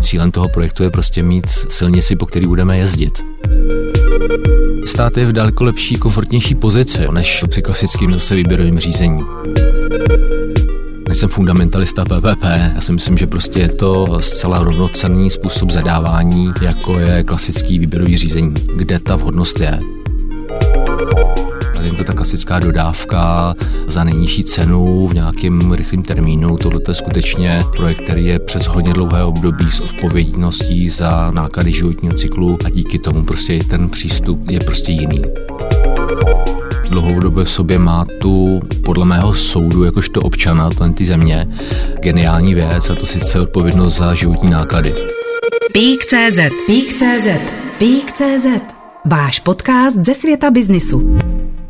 Cílem toho projektu je prostě mít silnici, po který budeme jezdit. Stát je v daleko lepší, komfortnější pozici než při klasickým zase výběrovým řízení. Nejsem fundamentalista PPP, já si myslím, že prostě je to zcela rovnocenný způsob zadávání, jako je klasický výběrový řízení, kde ta vhodnost je. Je to ta klasická dodávka za nejnižší cenu v nějakém rychlém termínu. Tohle je skutečně projekt, který je přes hodně dlouhé období s odpovědností za náklady životního cyklu a díky tomu prostě ten přístup je prostě jiný dlouhodobě v sobě má tu, podle mého soudu, jakožto občana ty země, geniální věc a to sice odpovědnost za životní náklady. Pík.cz Pík.cz Pík.cz Váš podcast ze světa biznisu.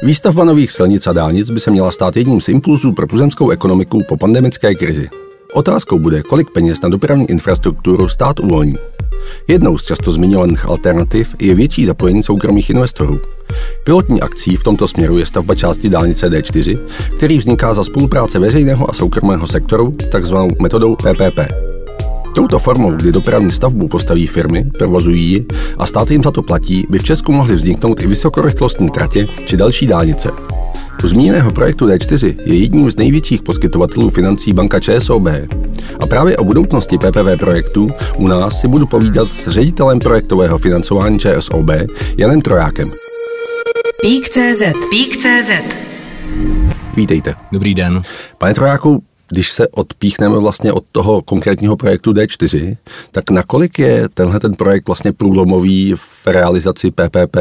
Výstavba nových silnic a dálnic by se měla stát jedním z impulzů pro tuzemskou ekonomiku po pandemické krizi. Otázkou bude, kolik peněz na dopravní infrastrukturu stát uvolní. Jednou z často zmiňovaných alternativ je větší zapojení soukromých investorů. Pilotní akcí v tomto směru je stavba části dálnice D4, který vzniká za spolupráce veřejného a soukromého sektoru, takzvanou metodou PPP. Touto formou, kdy dopravní stavbu postaví firmy, provozují ji a stát jim za to platí, by v Česku mohly vzniknout i vysokorychlostní tratě či další dálnice. U zmíněného projektu D4 je jedním z největších poskytovatelů financí banka ČSOB. A právě o budoucnosti PPV projektu u nás si budu povídat s ředitelem projektového financování ČSOB Janem Trojákem. Pík.cz Pík.cz Vítejte. Dobrý den. Pane Trojáku, když se odpíchneme vlastně od toho konkrétního projektu D4, tak nakolik je tenhle ten projekt vlastně průlomový v realizaci PPP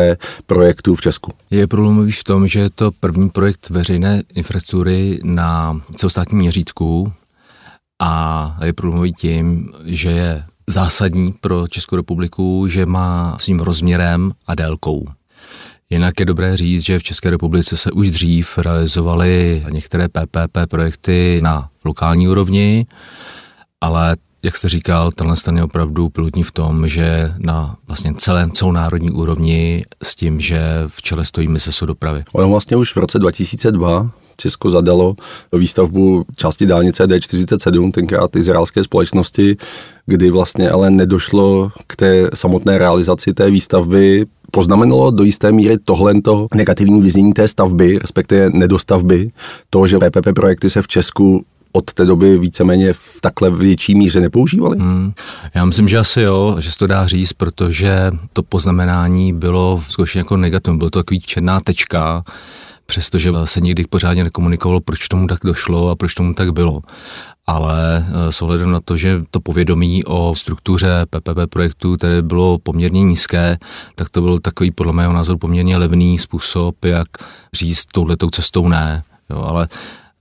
projektů v Česku? Je průlomový v tom, že je to první projekt veřejné infrastruktury na celostátním měřítku a je průlomový tím, že je zásadní pro Českou republiku, že má svým rozměrem a délkou. Jinak je dobré říct, že v České republice se už dřív realizovaly některé PPP projekty na lokální úrovni, ale jak jste říkal, tenhle stan je opravdu pilotní v tom, že na vlastně celé, celou národní úrovni s tím, že v čele stojí ministerstvo dopravy. Ono vlastně už v roce 2002 Česko zadalo výstavbu části dálnice D47, tenkrát izraelské společnosti, kdy vlastně ale nedošlo k té samotné realizaci té výstavby. Poznamenalo do jisté míry tohle negativní vyznění té stavby, respektive nedostavby, to, že PPP projekty se v Česku od té doby víceméně v takhle větší míře nepoužívali? Hmm, já myslím, že asi jo, že se to dá říct, protože to poznamenání bylo skutečně jako negativní, bylo to takový černá tečka, přestože se nikdy pořádně nekomunikovalo, proč tomu tak došlo a proč tomu tak bylo. Ale eh, s ohledem na to, že to povědomí o struktuře PPP projektu které bylo poměrně nízké, tak to byl takový podle mého názoru poměrně levný způsob, jak říct touhletou cestou ne. Jo, ale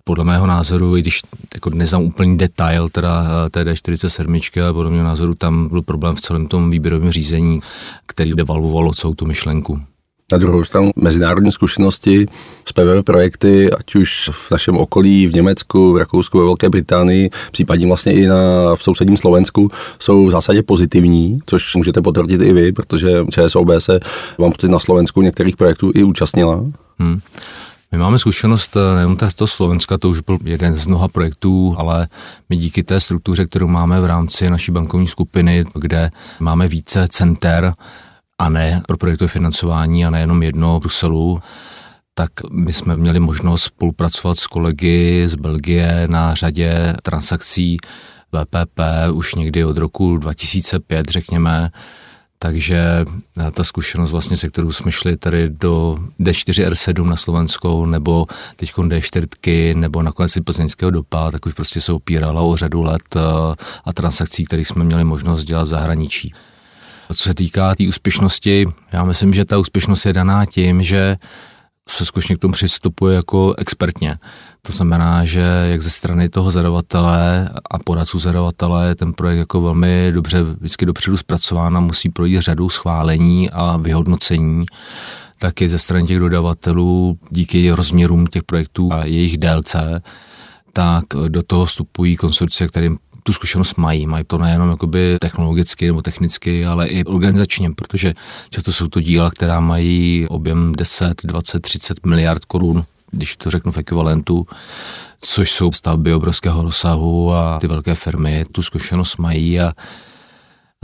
podle mého názoru, i když jako neznám úplný detail teda eh, té D47, ale podle mého názoru tam byl problém v celém tom výběrovém řízení, který devalvovalo celou tu myšlenku. Na druhou stranu mezinárodní zkušenosti s PVP projekty, ať už v našem okolí, v Německu, v Rakousku, ve Velké Británii, případně vlastně i na, v sousedním Slovensku, jsou v zásadě pozitivní, což můžete potvrdit i vy, protože ČSOB se vám na Slovensku některých projektů i účastnila. Hmm. My máme zkušenost eh, nejen z toho Slovenska, to už byl jeden z mnoha projektů, ale my díky té struktuře, kterou máme v rámci naší bankovní skupiny, kde máme více center, a ne pro projektové financování a nejenom jedno v Bruselu, tak my jsme měli možnost spolupracovat s kolegy z Belgie na řadě transakcí VPP už někdy od roku 2005, řekněme. Takže ta zkušenost vlastně, se kterou jsme šli tady do D4R7 na Slovenskou, nebo teď D4, nebo nakonec i plzeňského dopa, tak už prostě se opírala o řadu let eh, a transakcí, které jsme měli možnost dělat v zahraničí. Co se týká té tý úspěšnosti, já myslím, že ta úspěšnost je daná tím, že se skutečně k tomu přistupuje jako expertně. To znamená, že jak ze strany toho zadavatele a poradců zadavatele ten projekt jako velmi dobře vždycky dopředu zpracován a musí projít řadu schválení a vyhodnocení tak i ze strany těch dodavatelů díky rozměrům těch projektů a jejich délce, tak do toho vstupují konsorcie, kterým tu zkušenost mají. Mají to nejenom jakoby technologicky nebo technicky, ale i organizačně, protože často jsou to díla, která mají objem 10, 20, 30 miliard korun když to řeknu v ekvivalentu, což jsou stavby obrovského rozsahu a ty velké firmy tu zkušenost mají a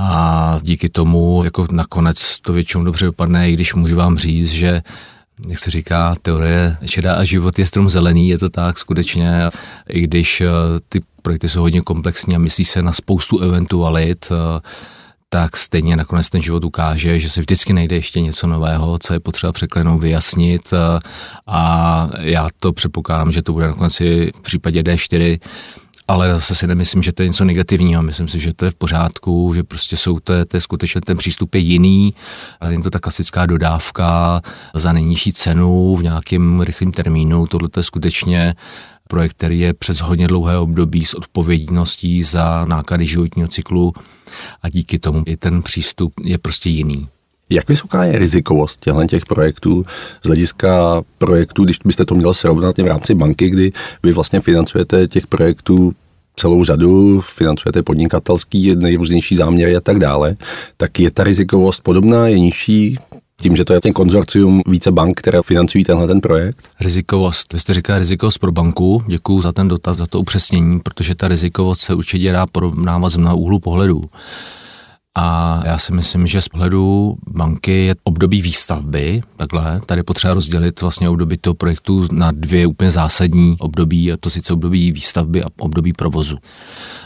a díky tomu jako nakonec to většinou dobře dopadne, i když můžu vám říct, že jak se říká, teorie šedá a život je strom zelený, je to tak skutečně, i když eh, ty projekty jsou hodně komplexní a myslí se na spoustu eventualit, eh, tak stejně nakonec ten život ukáže, že se vždycky najde ještě něco nového, co je potřeba překlenout, vyjasnit eh, a já to předpokládám, že to bude nakonec i v případě D4 ale zase si nemyslím, že to je něco negativního. Myslím si, že to je v pořádku, že prostě jsou to, to je skutečně ten přístup je jiný. A je to ta klasická dodávka za nejnižší cenu v nějakém rychlém termínu. Tohle je skutečně projekt, který je přes hodně dlouhé období s odpovědností za náklady životního cyklu a díky tomu i ten přístup je prostě jiný. Jak vysoká je rizikovost těchto těch projektů z hlediska projektů, když byste to měl srovnat v rámci banky, kdy vy vlastně financujete těch projektů celou řadu, financujete podnikatelský, nejrůznější záměry a tak dále, tak je ta rizikovost podobná, je nižší, tím, že to je ten konzorcium více bank, které financují tenhle ten projekt? Rizikovost. Vy jste říkal rizikovost pro banku. Děkuji za ten dotaz, za to upřesnění, protože ta rizikovost se určitě dá porovnávat z mnoha úhlu pohledu. A já si myslím, že z pohledu banky je období výstavby, takhle, tady potřeba rozdělit vlastně období toho projektu na dvě úplně zásadní období, a to sice období výstavby a období provozu.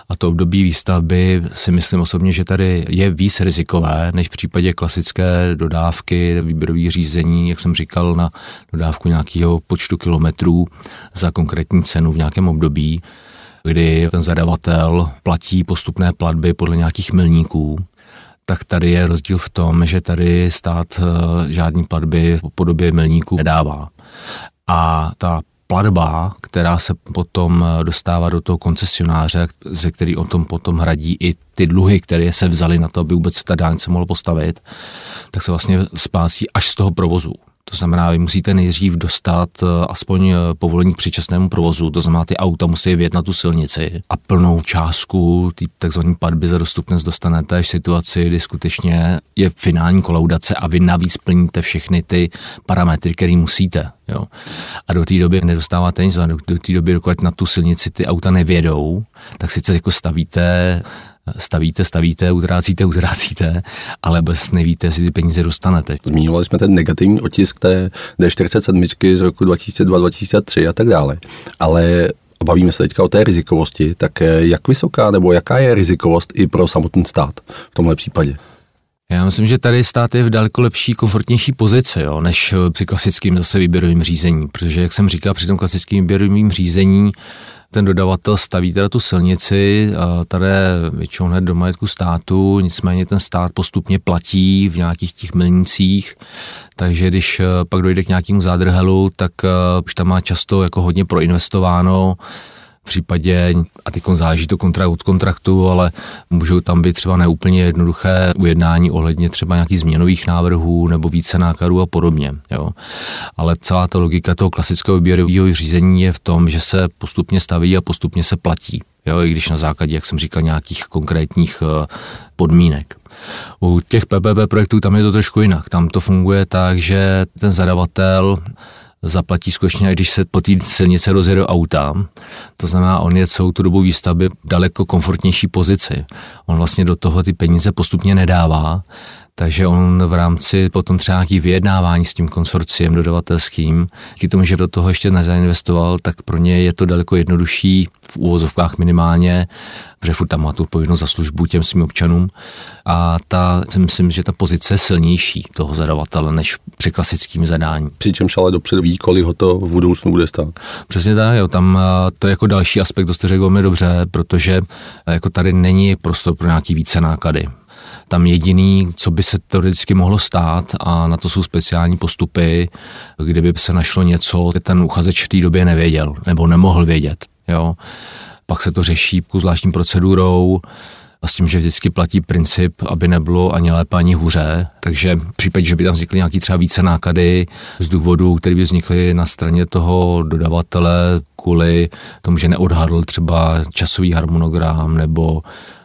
A to období výstavby si myslím osobně, že tady je víc rizikové, než v případě klasické dodávky, výběrových řízení, jak jsem říkal, na dodávku nějakého počtu kilometrů za konkrétní cenu v nějakém období kdy ten zadavatel platí postupné platby podle nějakých milníků tak tady je rozdíl v tom, že tady stát eh, žádný platby v podobě milníků nedává. A ta platba, která se potom eh, dostává do toho koncesionáře, ze který o tom potom hradí i ty dluhy, které se vzaly na to, aby vůbec ta dálnice mohla postavit, tak se vlastně spásí až z toho provozu. To znamená, vy musíte nejdřív dostat eh, aspoň eh, povolení k předčasnému provozu, to znamená, ty auta musí vjet na tu silnici a plnou částku ty takzvané platby za dostupnost dostanete v situaci, kdy skutečně je finální kolaudace a vy navíc plníte všechny ty parametry, které musíte. Jo. A do té doby nedostáváte nic, do, do té doby, dokud na tu silnici ty auta nevědou, tak sice jako stavíte stavíte, stavíte, utrácíte, utrácíte, ale bez nevíte, jestli ty peníze dostanete. Zmínili jsme ten negativní otisk té D47 z roku 2002-2003 a tak dále. Ale bavíme se teďka o té rizikovosti, tak jak vysoká nebo jaká je rizikovost i pro samotný stát v tomhle případě? Já myslím, že tady stát je v daleko lepší, komfortnější pozici, jo, než při klasickém zase výběrovém řízení, protože, jak jsem říkal, při tom klasickém výběrovém řízení ten dodavatel staví teda tu silnici, tady většinou hned do majetku státu, nicméně ten stát postupně platí v nějakých těch milnicích, takže když eh, pak dojde k nějakému zádrhelu, tak eh, už tam má často jako hodně proinvestováno, v případě, a teď záleží to kontrakt od kontraktu, ale můžou tam být třeba neúplně jednoduché ujednání ohledně třeba nějakých změnových návrhů nebo více nákladů a podobně. Jo. Ale celá ta logika toho klasického výběrového řízení je v tom, že se postupně staví a postupně se platí. Jo, i když na základě, jak jsem říkal, nějakých konkrétních eh, podmínek. U těch PPP projektů tam je to trošku jinak. Tam to funguje tak, že ten zadavatel zaplatí skutečně, když se po té silnici rozjede auta. To znamená, on je celou tu dobu výstavby daleko komfortnější pozici. On vlastně do toho ty peníze postupně nedává, takže on v rámci potom třeba nějaký vyjednávání s tím konsorciem dodavatelským, díky tomu, že do toho ještě nezainvestoval, tak pro ně je to daleko jednodušší v úvozovkách minimálně, protože furt tam má tu odpovědnost za službu těm svým občanům a ta, myslím, že ta pozice je silnější toho zadavatele než při klasickým zadání. Přičemž ale dopředu ví, kolik ho to v budoucnu bude stát. Přesně tak, jo, tam to je jako další aspekt, to jste řekl velmi dobře, protože jako tady není prostor pro nějaký více náklady tam jediný, co by se teoreticky mohlo stát, a na to jsou speciální postupy, kdyby se našlo něco, ten uchazeč v té době nevěděl nebo nemohl vědět. Jo. Pak se to řeší zvláštní procedurou, a s tím, že vždycky platí princip, aby nebylo ani lépe, ani hůře. Takže v případě, že by tam vznikly nějaký třeba více náklady z důvodu, které by vznikly na straně toho dodavatele kvůli tomu, že neodhadl třeba časový harmonogram nebo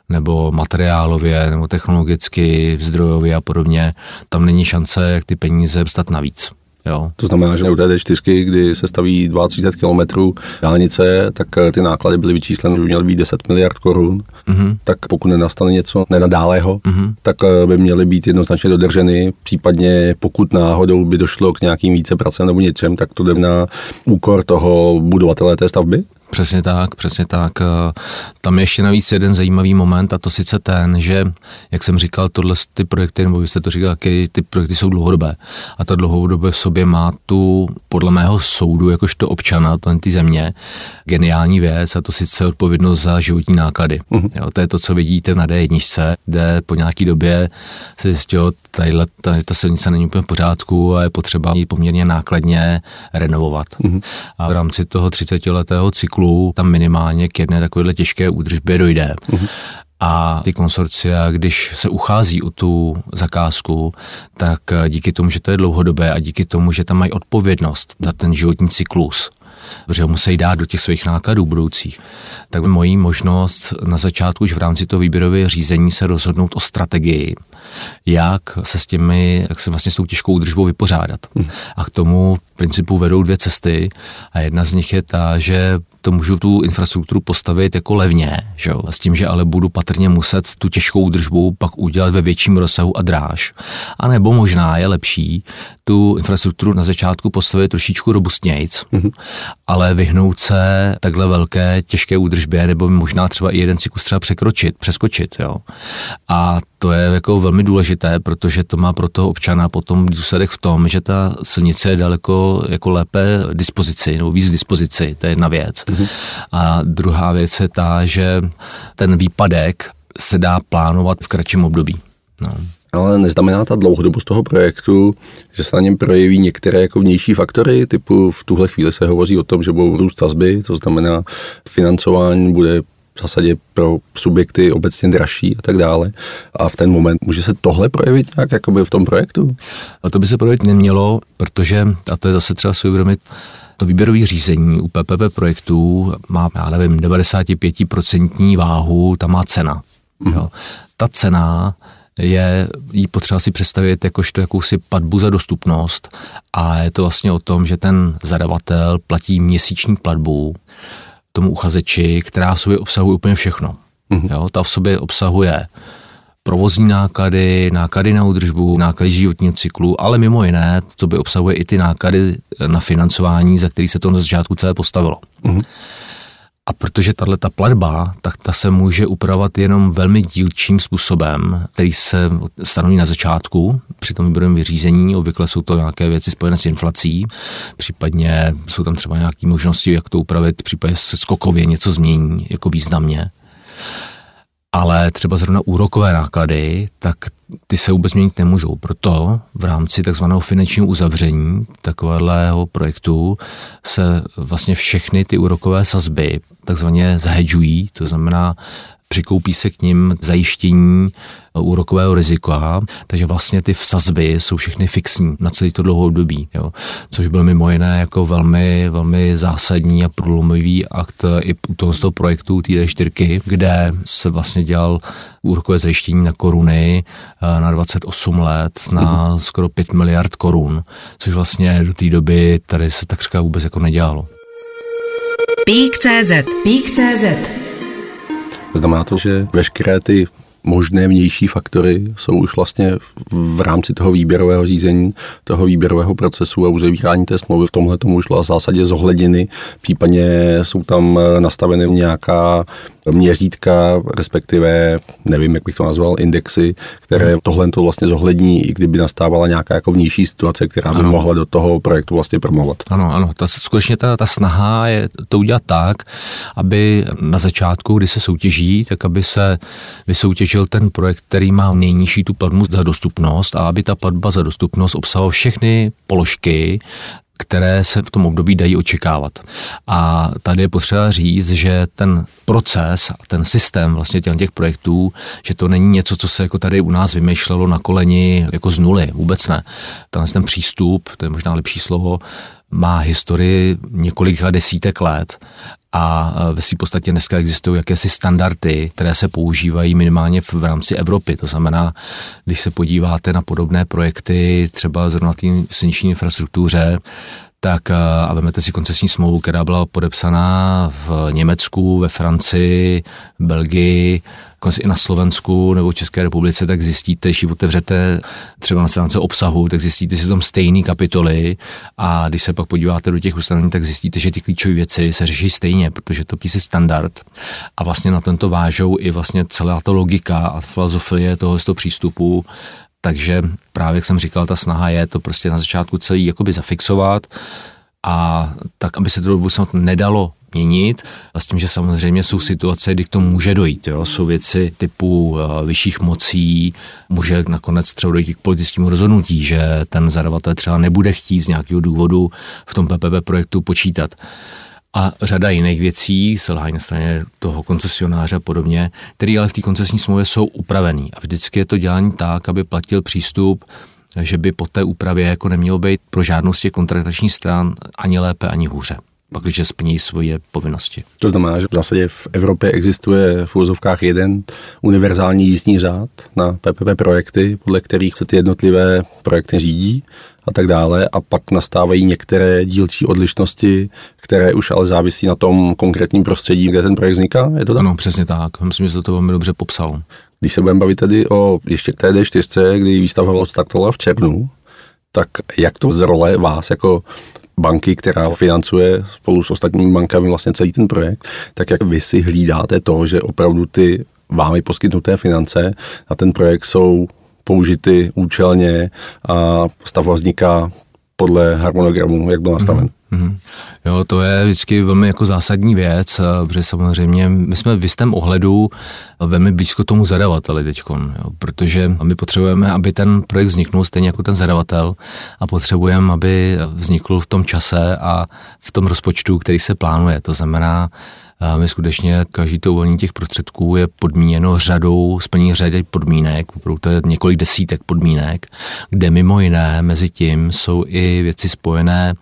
nebo materiálově, nebo technologicky, zdrojově a podobně, tam není šance, jak ty peníze dostat navíc. Jo. To znamená, že u té D4, kdy se staví 32 km dálnice, tak eh, ty náklady byly vyčísleny, že by měly být 10 miliard korun. Mm-hmm. Tak pokud nenastane něco nenadálého, mm-hmm. tak eh, by měly být jednoznačně dodrženy. Případně pokud náhodou by došlo k nějakým více pracem nebo něčem, tak to jde na úkor toho budovatele té stavby? Přesně tak, přesně tak. Eh, tam je ještě navíc jeden zajímavý moment a to sice ten, že, jak jsem říkal, tohle ty projekty, nebo vy jste to říkal, ty projekty jsou dlouhodobé. A ta dlouhodobě v sobě má tu, podle mého soudu, jakožto občana ty země, geniální věc a to sice odpovědnost za životní náklady. Uh-huh. Jo, to je to, co vidíte na D1, kde po nějaký době se zjistilo, tadyhle, ta, ta silnice není úplně v pořádku a je potřeba ji poměrně nákladně renovovat. Uh-huh. A v rámci toho 30-letého cyklu tam minimálně k jedné takovéhle těžké údržbě dojde. Uh-huh. A ty konsorcia, když se uchází o tu zakázku, tak díky tomu, že to je dlouhodobé a díky tomu, že tam mají odpovědnost za ten životní cyklus, protože ho musí dát do těch svých nákladů budoucích. Tak mojí možnost na začátku už v rámci toho výběrového řízení se rozhodnout o strategii, jak se s těmi, jak se vlastně s tou těžkou údržbou vypořádat. Hmm. A k tomu v principu vedou dvě cesty a jedna z nich je ta, že to můžu tu infrastrukturu postavit jako levně, že jo? s tím, že ale budu patrně muset tu těžkou údržbu pak udělat ve větším rozsahu a dráž. A nebo možná je lepší tu infrastrukturu na začátku postavit trošičku robustnějc, mm-hmm. Ale vyhnout se takhle velké těžké údržbě, nebo možná třeba i jeden cyklus třeba překročit, přeskočit. Jo? A to je jako velmi důležité, protože to má pro toho občana potom důsledek v tom, že ta silnice je daleko jako lépe dispozici, nebo víc dispozici, to je jedna věc. Mm-hmm. A druhá věc je ta, že ten výpadek se dá plánovat v kratším období. No. Ale neznamená ta dlouhodobost toho projektu, že se na něm projeví některé jako vnější faktory, typu v tuhle chvíli se hovoří o tom, že budou růst sazby, to znamená financování bude v zásadě pro subjekty obecně dražší a tak dále. A v ten moment může se tohle projevit nějak jakoby v tom projektu? A to by se projevit nemělo, protože, a to je zase třeba si uvědomit, to výběrové řízení u PPP projektů má, já nevím, 95% váhu, tam má cena. Mm. Jo. Ta cena je jí potřeba si představit jakožto jakousi platbu za dostupnost a je to vlastně o tom, že ten zadavatel platí měsíční platbu tomu uchazeči, která v sobě obsahuje úplně všechno. Mm-hmm. Jo, ta v sobě obsahuje provozní náklady, náklady na údržbu, náklady životního cyklu, ale mimo jiné to by obsahuje i ty náklady na financování, za který se to na začátku celé postavilo. Mm-hmm. A protože tahle ta platba, tak ta se může upravovat jenom velmi dílčím způsobem, který se stanoví na začátku při tom výběrovém vyřízení. Obvykle jsou to nějaké věci spojené s inflací, případně jsou tam třeba nějaké možnosti, jak to upravit, případně se skokově něco změní jako významně ale třeba zrovna úrokové náklady, tak ty se vůbec měnit nemůžou. Proto v rámci takzvaného finančního uzavření takového projektu se vlastně všechny ty úrokové sazby takzvaně zahedžují, to znamená přikoupí se k ním zajištění úrokového rizika, takže vlastně ty sazby jsou všechny fixní na celý to dlouhou období, jo. což byl mimo jiné jako velmi, velmi zásadní a průlomový akt i u toho, z toho projektu TD4, kde se vlastně dělal úrokové zajištění na koruny eh, na 28 let na mm-hmm. skoro 5 miliard korun, což vlastně do té doby tady se tak říká vůbec jako nedělalo. Pík.cz Pík.cz Znamená to, že veškeré ty možné vnější faktory jsou už vlastně v rámci toho výběrového řízení, toho výběrového procesu a uzavírání té smlouvy v tomhle tomu už v zásadě zohledněny, případně jsou tam nastaveny nějaká měřítka, respektive, nevím, jak bych to nazval, indexy, které hmm. tohle to vlastně zohlední, i kdyby nastávala nějaká jako vnější situace, která by ano. mohla do toho projektu vlastně promovat. Ano, ano, ta, skutečně ta, ta snaha je to udělat tak, aby na začátku, kdy se soutěží, tak aby se vysoutěžil ten projekt, který má nejnižší tu platbu za dostupnost a aby ta platba za dostupnost obsahovala všechny položky, které se v tom období dají očekávat. A tady je potřeba říct, že ten proces a ten systém vlastně těch, těch projektů, že to není něco, co se jako tady u nás vymýšlelo na koleni jako z nuly, vůbec ne. Ten, ten přístup, to je možná lepší slovo, má historii několika desítek let a ve své podstatě dneska existují jakési standardy, které se používají minimálně v, rámci Evropy. To znamená, když se podíváte na podobné projekty, třeba zrovna té silniční infrastruktuře, tak a vezmete si koncesní smlouvu, která byla podepsaná v Německu, ve Francii, Belgii, i na Slovensku nebo České republice, tak zjistíte, když otevřete třeba na stránce obsahu, tak zjistíte, že jsou tam stejné kapitoly. A když se pak podíváte do těch ustanovení, tak zjistíte, že ty klíčové věci se řeší stejně, protože to je standard. A vlastně na tento vážou i vlastně celá ta logika a filozofie toho, toho přístupu. Takže právě, jak jsem říkal, ta snaha je to prostě na začátku celý jakoby zafixovat. A tak, aby se to do budoucna nedalo měnit a s tím, že samozřejmě jsou situace, kdy k tomu může dojít. Jo? Jsou věci typu uh, vyšších mocí, může nakonec třeba dojít k politickému rozhodnutí, že ten zadavatel třeba nebude chtít z nějakého důvodu v tom PPP projektu počítat a řada jiných věcí, selhání na straně toho koncesionáře a podobně, které ale v té koncesní smlouvě jsou upravený. A vždycky je to dělání tak, aby platil přístup že by po té úpravě jako nemělo být pro žádnou z těch kontraktačních stran ani lépe, ani hůře pak, když splní svoje povinnosti. To znamená, že v zásadě v Evropě existuje v úzovkách jeden univerzální jízdní řád na PPP projekty, podle kterých se ty jednotlivé projekty řídí a tak dále a pak nastávají některé dílčí odlišnosti, které už ale závisí na tom konkrétním prostředí, kde ten projekt vzniká, je to tak? Ano, přesně tak. Myslím, že to, to velmi dobře popsal. Když se budeme bavit tedy o ještě té D4, kdy výstava odstartovala v červnu, tak jak to z role vás jako banky, která financuje spolu s ostatními bankami vlastně celý ten projekt, tak jak vy si hlídáte to, že opravdu ty vámi poskytnuté finance na ten projekt jsou použity účelně a stav vzniká podle harmonogramu, jak byl nastaven. Mm-hmm. Jo, to je vždycky velmi jako zásadní věc, eh, protože samozřejmě my jsme v jistém ohledu velmi blízko tomu zadavateli teď, protože my potřebujeme, aby ten projekt vzniknul stejně jako ten zadavatel a potřebujeme, aby vznikl v tom čase a v tom rozpočtu, který se plánuje. To znamená, a my skutečně každý to uvolnění těch prostředků je podmíněno řadou, splní řady podmínek, opravdu to je několik desítek podmínek, kde mimo jiné mezi tím jsou i věci spojené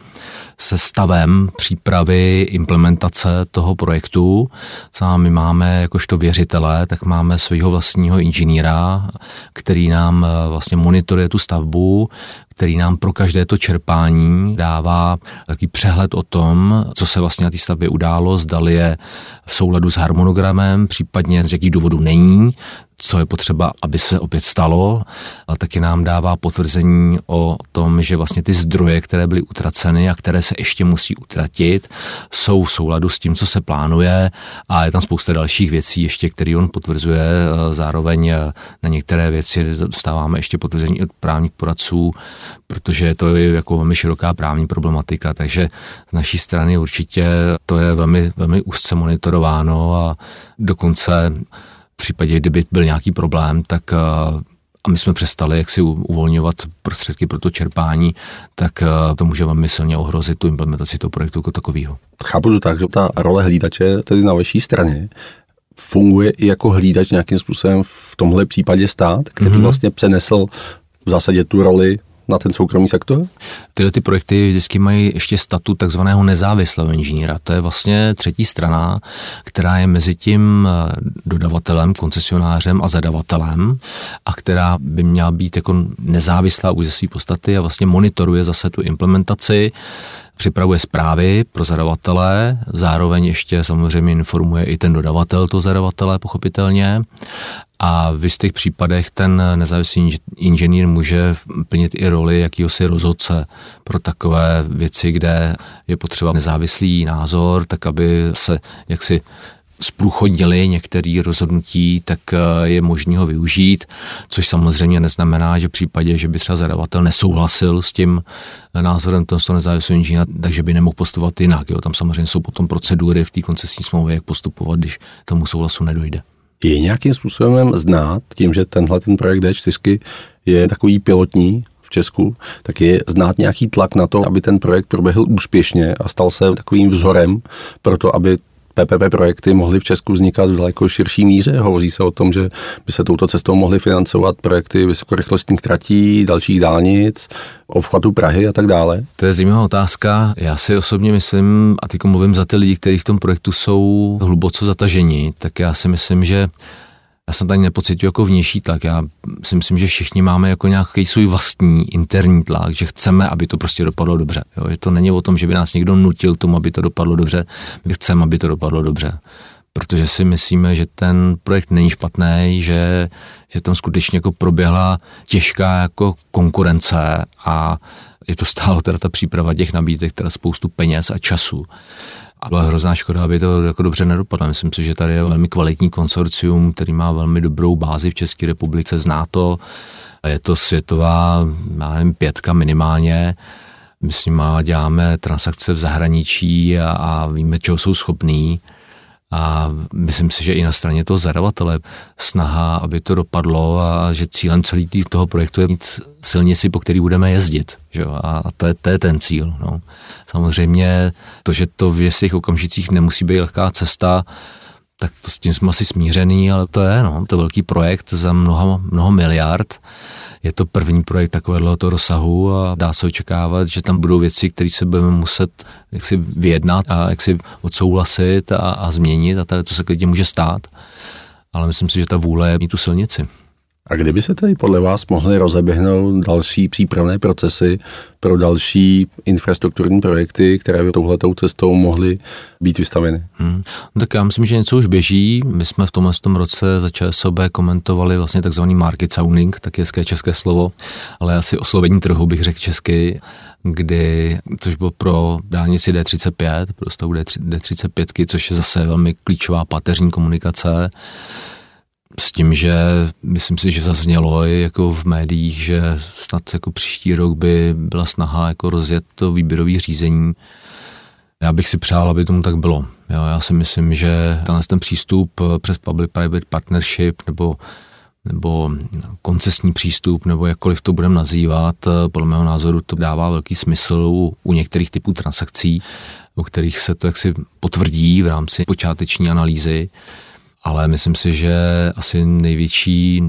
se stavem přípravy implementace toho projektu. Co my máme jakožto věřitele, tak máme svého vlastního inženýra, který nám eh, vlastně monitoruje tu stavbu, který nám pro každé to čerpání dává takový přehled o tom, co se vlastně na té stavbě událo, zdali je v souladu s harmonogramem, případně z jakých důvodů není, co je potřeba, aby se opět stalo, a taky nám dává potvrzení o tom, že vlastně ty zdroje, které byly utraceny a které se ještě musí utratit, jsou v souladu s tím, co se plánuje a je tam spousta dalších věcí ještě, které on potvrzuje. Zároveň na některé věci dostáváme ještě potvrzení od právních poradců, protože to je jako velmi široká právní problematika, takže z naší strany určitě to je velmi, velmi úzce monitorováno a dokonce v případě, kdyby byl nějaký problém, tak eh, a my jsme přestali jak si uvolňovat prostředky pro to čerpání, tak eh, to může velmi silně ohrozit tu implementaci toho projektu jako takového. Chápu to tak, že ta role hlídače tedy na vaší straně funguje i jako hlídač nějakým způsobem v tomhle případě stát, který mm-hmm. vlastně přenesl v zásadě tu roli na ten soukromý sektor? Tyhle ty projekty vždycky mají ještě statut takzvaného nezávislého inženýra. To je vlastně třetí strana, která je mezi tím eh, dodavatelem, koncesionářem a zadavatelem a která by měla být jako nezávislá už ze své podstaty a vlastně monitoruje zase tu implementaci připravuje zprávy pro zadavatele, zároveň ještě samozřejmě informuje i ten dodavatel toho zadavatele, pochopitelně. A v jistých případech ten nezávislý inženýr může plnit i roli jakýhosi rozhodce pro takové věci, kde je potřeba nezávislý názor, tak aby se jaksi zprůchodnili některé rozhodnutí, tak eh, je možné ho využít, což samozřejmě neznamená, že v případě, že by třeba zadavatel nesouhlasil s tím eh, názorem toho nezávislého inženýra, takže by nemohl postupovat jinak. Jo. Tam samozřejmě jsou potom procedury v té koncesní smlouvě, jak postupovat, když tomu souhlasu nedojde. Je nějakým způsobem znát tím, že tenhle ten projekt D4 je takový pilotní v Česku, tak je znát nějaký tlak na to, aby ten projekt proběhl úspěšně a stal se takovým vzorem pro to, aby PPP projekty mohly v Česku vznikat v daleko širší míře. Hovoří se o tom, že by se touto cestou mohly financovat projekty vysokorychlostních tratí, dalších dálnic, obchvatu Prahy a tak dále. To je zajímavá otázka. Já si osobně myslím, a teď mluvím za ty lidi, kteří v tom projektu jsou hluboce zataženi, tak já si myslím, že já jsem tady nepocituju jako vnější tlak. Já si myslím, že všichni máme jako nějaký svůj vlastní interní tlak, že chceme, aby to prostě dopadlo dobře. Jo? Že to není o tom, že by nás někdo nutil tomu, aby to dopadlo dobře. My chceme, aby to dopadlo dobře. Protože si myslíme, že ten projekt není špatný, že, že tam skutečně jako proběhla těžká jako konkurence a je to stálo teda ta příprava těch nabídek, teda spoustu peněz a času. A byla hrozná škoda, aby to jako dobře nedopadlo. Myslím si, že tady je velmi kvalitní konsorcium, který má velmi dobrou bázi v České republice, zná to. Je to světová, já nevím, pětka minimálně. My s nimi děláme transakce v zahraničí a, a víme, čeho jsou schopní. A myslím si, že i na straně toho zadavatele snaha, aby to dopadlo a že cílem celý toho projektu je mít silnici, po který budeme jezdit. Že? A to je, to je ten cíl. No. Samozřejmě to, že to v jistých okamžicích nemusí být lehká cesta, tak to s tím jsme asi smířený, ale to je no, to je velký projekt za mnoho, mnoho miliard je to první projekt takového rozsahu a dá se očekávat, že tam budou věci, které se budeme muset jaksi vyjednat a jaksi odsouhlasit a, a změnit a tady to se klidně může stát. Ale myslím si, že ta vůle je mít tu silnici. A kdyby se tady podle vás mohly rozeběhnout další přípravné procesy pro další infrastrukturní projekty, které by touhletou cestou mohly být vystaveny? Hmm. No tak já myslím, že něco už běží. My jsme v tomhle tom roce za ČSOB komentovali vlastně takzvaný market sounding, tak hezké české slovo, ale asi oslovení trhu bych řekl česky, kdy, což bylo pro dálnici D35, pro stavu D35, což je zase velmi klíčová pateřní komunikace s tím, že myslím si, že zaznělo i jako v médiích, že snad jako příští rok by byla snaha jako rozjet to výběrové řízení. Já bych si přál, aby tomu tak bylo. Jo, já si myslím, že tenhle ten přístup přes public-private partnership nebo nebo koncesní přístup, nebo jakkoliv to budeme nazývat, podle mého názoru to dává velký smysl u, u některých typů transakcí, u kterých se to jaksi potvrdí v rámci počáteční analýzy ale myslím si, že asi největší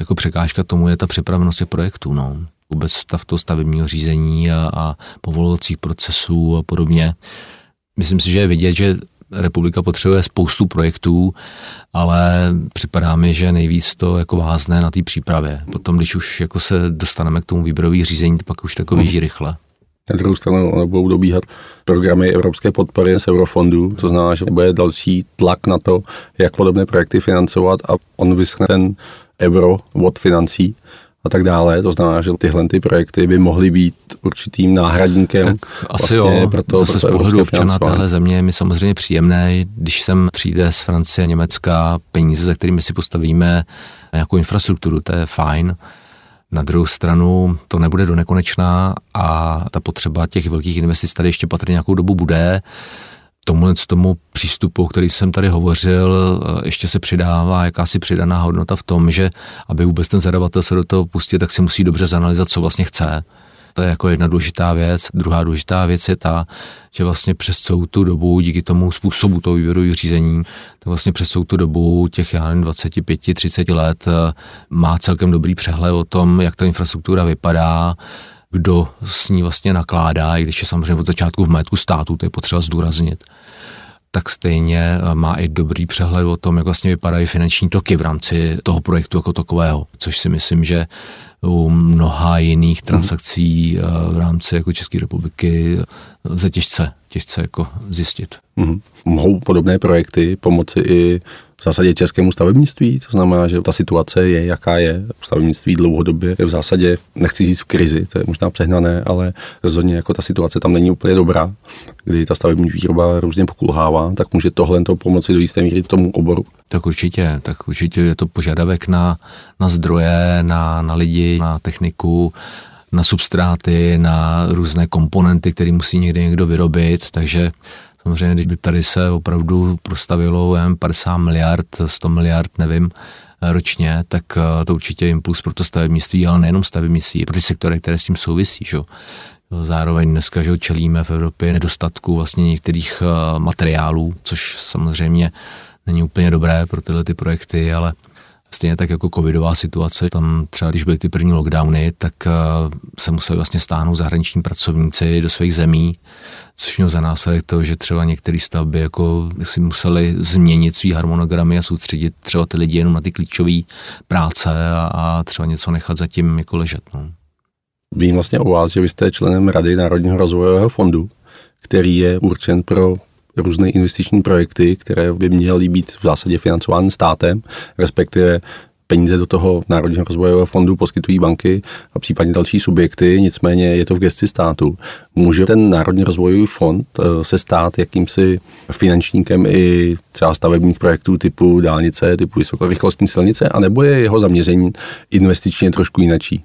jako překážka tomu je ta připravenost těch projektů. No. Vůbec stav toho stavebního řízení a, a povolovacích procesů a podobně. Myslím si, že je vidět, že republika potřebuje spoustu projektů, ale připadá mi, že nejvíc to jako vázne na té přípravě. Potom, když už jako se dostaneme k tomu výběrový řízení, pak už to běží rychle. Na druhou stranu budou dobíhat programy evropské podpory z eurofondů, to znamená, že bude další tlak na to, jak podobné projekty financovat a on vyschne ten euro od financí a tak dále. To znamená, že tyhle ty projekty by mohly být určitým náhradníkem. Tak asi vlastně jo, proto, zase proto z pohledu občana téhle země je mi samozřejmě příjemné, když sem přijde z Francie, Německa peníze, za kterými si postavíme nějakou infrastrukturu, to je fajn na druhou stranu to nebude do nekonečná a ta potřeba těch velkých investic tady ještě patrně nějakou dobu bude. Tomu, tomu přístupu, který jsem tady hovořil, ještě se přidává jakási přidaná hodnota v tom, že aby vůbec ten zadavatel se do toho pustil, tak si musí dobře zanalizovat, co vlastně chce to je jako jedna důležitá věc. Druhá důležitá věc je ta, že vlastně přes celou tu dobu, díky tomu způsobu toho výběru řízení, tak vlastně přes celou tu dobu těch, já nevím, 25-30 let eh, má celkem dobrý přehled o tom, jak ta infrastruktura vypadá, kdo s ní vlastně nakládá, i když je samozřejmě od začátku v majetku státu, to je potřeba zdůraznit tak stejně eh, má i dobrý přehled o tom, jak vlastně vypadají finanční toky v rámci toho projektu jako takového, což si myslím, že u mnoha jiných transakcí mm. v rámci jako České republiky lze těžce, těžce jako zjistit. Mm. Mohou podobné projekty pomoci i v zásadě českému stavebnictví, to znamená, že ta situace je, jaká je. Stavebnictví dlouhodobě je v zásadě, nechci říct v krizi, to je možná přehnané, ale rozhodně jako ta situace tam není úplně dobrá, kdy ta stavební výroba různě pokulhává, tak může tohle to pomoci do jisté míry tomu oboru. Tak určitě, tak určitě je to požadavek na, na zdroje, na, na lidi, na techniku, na substráty, na různé komponenty, které musí někde někdo vyrobit, takže Samozřejmě, když by tady se opravdu prostavilo jen 50 miliard, 100 miliard, nevím, ročně, tak eh, to určitě je impuls pro to stavebnictví, ale nejenom stavebnictví, pro ty sektory, které s tím souvisí. Že? Zároveň dneska že čelíme v Evropě nedostatku vlastně některých eh, materiálů, což samozřejmě není úplně dobré pro tyhle ty projekty, ale Stejně tak jako covidová situace, tam třeba když byly ty první lockdowny, tak eh, se museli vlastně stáhnout zahraniční pracovníci do svých zemí, což mělo za následek to, že třeba některé stavby jako si museli změnit svý harmonogramy a soustředit třeba ty lidi jenom na ty klíčové práce a, a třeba něco nechat zatím jako ležet. No. Vím vlastně o vás, že vy jste členem Rady Národního rozvojového fondu, který je určen pro různé investiční projekty, které by měly být v zásadě financovány státem, respektive peníze do toho Národního rozvojového fondu poskytují banky a případně další subjekty, nicméně je to v gesti státu. Může ten Národní rozvojový fond eh, se stát jakýmsi finančníkem i třeba stavebních projektů typu dálnice, typu vysokorychlostní silnice, anebo je jeho zaměření investičně trošku jinačí?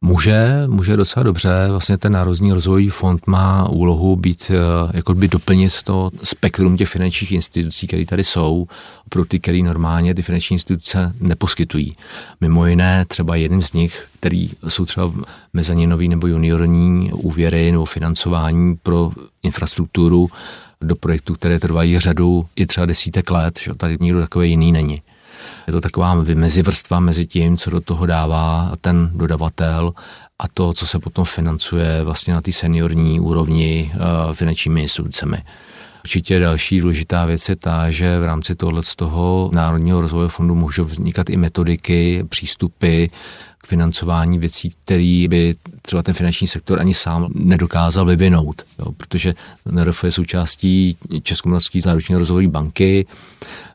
Může, může docela dobře. Vlastně ten Národní rozvojový fond má úlohu být, eh, jako by doplnit to spektrum těch finančních institucí, které tady jsou, pro ty, které normálně ty finanční instituce neposkytují. Mimo jiné třeba jedním z nich, který jsou třeba mezaninový nebo juniorní úvěry nebo financování pro infrastrukturu do projektů, které trvají řadu i třeba desítek let, že tady nikdo takový jiný není. Je to taková mezivrstva mezi tím, co do toho dává ten dodavatel a to, co se potom financuje vlastně na té seniorní úrovni uh, finančními institucemi. Určitě další důležitá věc je ta, že v rámci tohle z toho Národního rozvojového fondu můžou vznikat i metodiky, přístupy k financování věcí, které by třeba ten finanční sektor ani sám nedokázal vyvinout, jo, protože NRF je součástí Českomoravské záruční rozvojové banky,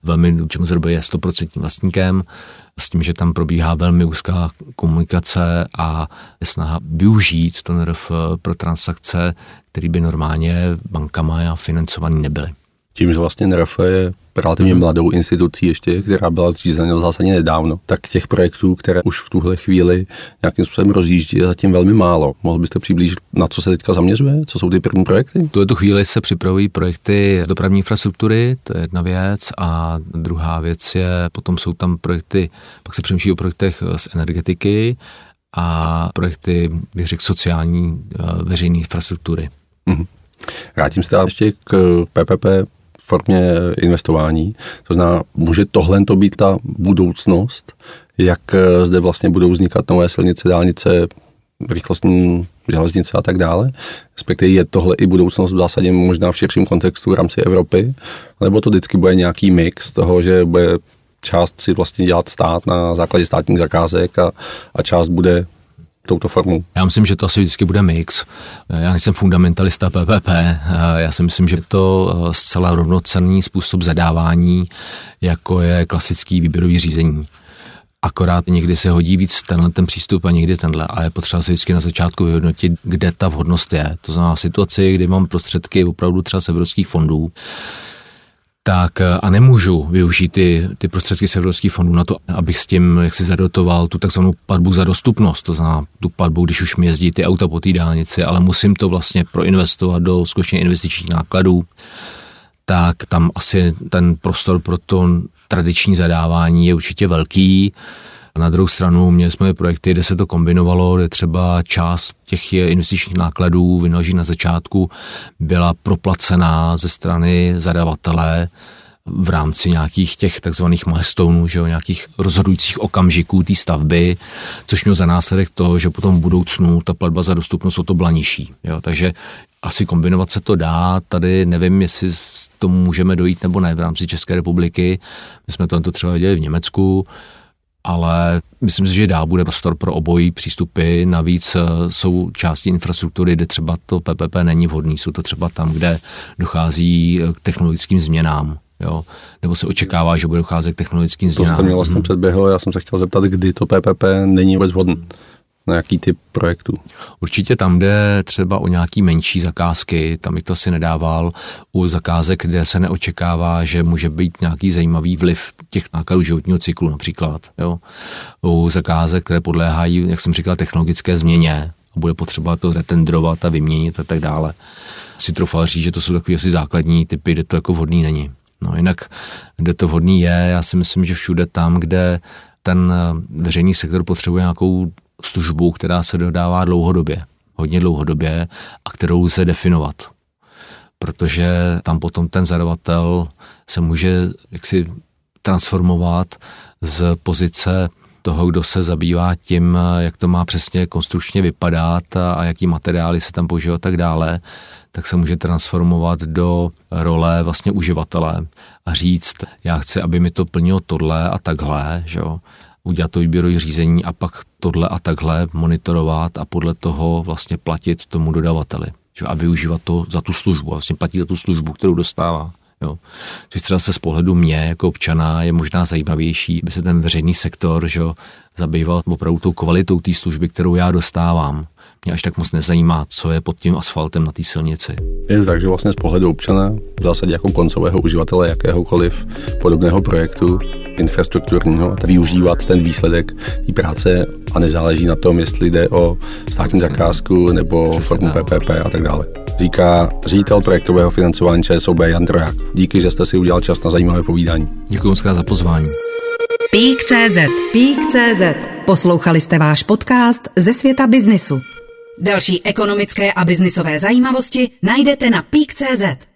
velmi čemu zhruba je 100% vlastníkem, s tím, že tam probíhá velmi úzká komunikace a snaha využít to NRF pro transakce, které by normálně bankama a financovaný nebyly. Tím, že vlastně NRF je relativně mladou institucí ještě, která byla zřízena zásadně nedávno, tak těch projektů, které už v tuhle chvíli nějakým způsobem rozjíždí, je zatím velmi málo. Mohl byste přiblížit, na co se teďka zaměřuje? Co jsou ty první projekty? V tuto chvíli se připravují projekty z dopravní infrastruktury, to je jedna věc, a druhá věc je, potom jsou tam projekty, pak se přemýšlí o projektech z energetiky a projekty, bych řekl, sociální eh, veřejné infrastruktury. Mm-hmm. Vrátím se ještě k PPP formě investování. To znamená, může tohle to být ta budoucnost, jak eh, zde vlastně budou vznikat nové silnice, dálnice, rychlostní železnice a tak dále. Respektive je tohle i budoucnost v zásadě možná v širším kontextu v rámci Evropy, nebo to vždycky bude nějaký mix toho, že bude část si vlastně dělat stát na základě státních zakázek a, a část bude touto formou? Já myslím, že to asi vždycky bude mix. Já nejsem fundamentalista PPP. Já si myslím, že to eh, zcela rovnocenný způsob zadávání, jako je klasický výběrový řízení. Akorát někdy se hodí víc tenhle ten přístup a někdy tenhle. A je potřeba si vždycky na začátku vyhodnotit, kde ta vhodnost je. To znamená situaci, kdy mám prostředky opravdu třeba z evropských fondů, tak eh, a nemůžu využít ty, ty prostředky z evropských fondů na to, abych s tím jak si zadotoval tu takzvanou platbu za dostupnost, to znamená tu platbu, když už mi jezdí ty auta po té dálnici, ale musím to vlastně proinvestovat do skutečně investičních nákladů, tak tam asi ten prostor pro to tradiční zadávání je určitě velký. Na druhou stranu měli jsme projekty, kde se to kombinovalo, kde třeba část těch investičních nákladů vynaloží na začátku byla proplacená ze strany zadavatele v rámci nějakých těch takzvaných milestoneů, že jo, nějakých rozhodujících okamžiků té stavby, což mělo za následek to, že potom v budoucnu ta platba za dostupnost o to byla nižší. Jo. Takže asi kombinovat se to dá, tady nevím, jestli tomu můžeme dojít nebo ne v rámci České republiky. My jsme to třeba viděli v Německu, ale myslím si, že dál bude prostor pro obojí přístupy. Navíc eh, jsou části infrastruktury, kde třeba to PPP není vhodný. Jsou to třeba tam, kde dochází eh, k technologickým změnám. Jo? Nebo se očekává, že bude docházet k technologickým změnám. To jste mě vlastně hmm. předběhl, já jsem se chtěl zeptat, kdy to PPP není vůbec vhodné na jaký typ projektů? Určitě tam jde třeba o nějaký menší zakázky, tam bych to asi nedával. U zakázek, kde se neočekává, že může být nějaký zajímavý vliv těch nákladů životního cyklu například. Jo. U zakázek, které podléhají, jak jsem říkal, technologické změně, a bude potřeba to retendrovat a vyměnit a tak dále. Si trofal říct, že to jsou takové asi základní typy, kde to jako vhodný není. No jinak, kde to vhodný je, já si myslím, že všude tam, kde ten veřejný sektor potřebuje nějakou službu, která se dodává dlouhodobě. hodně dlouhodobě a kterou lze definovat. Protože tam potom ten zadavatel se může jaksi transformovat z pozice toho, kdo se zabývá tím, jak to má přesně konstrukčně vypadat a, a jaký materiály se tam používají a tak dále, tak se může transformovat do role vlastně uživatele a říct, já chci, aby mi to plnilo tohle a takhle, že jo? Udělat to výběrové řízení a pak tohle a takhle monitorovat a podle toho vlastně platit tomu dodavateli že? a využívat to za tu službu, vlastně platí za tu službu, kterou dostává. Jo. Což třeba se z pohledu mě jako občana je možná zajímavější, by se ten veřejný sektor že, zabýval opravdu tou kvalitou té služby, kterou já dostávám. Mě až tak moc nezajímá, co je pod tím asfaltem na té silnici. Je to tak, že vlastně z pohledu občana, v zásadě jako koncového uživatele jakéhokoliv podobného projektu infrastrukturního, využívat ten výsledek té práce a nezáleží na tom, jestli jde o státní zakázku nebo Přesně formu PPP a tak dále říká ředitel projektového financování ČSOB Jan Troják. Díky, že jste si udělal čas na zajímavé povídání. Děkuji moc za pozvání. Pík.cz Pík.cz Poslouchali jste váš podcast ze světa biznisu. Další ekonomické a biznisové zajímavosti najdete na Pík.cz.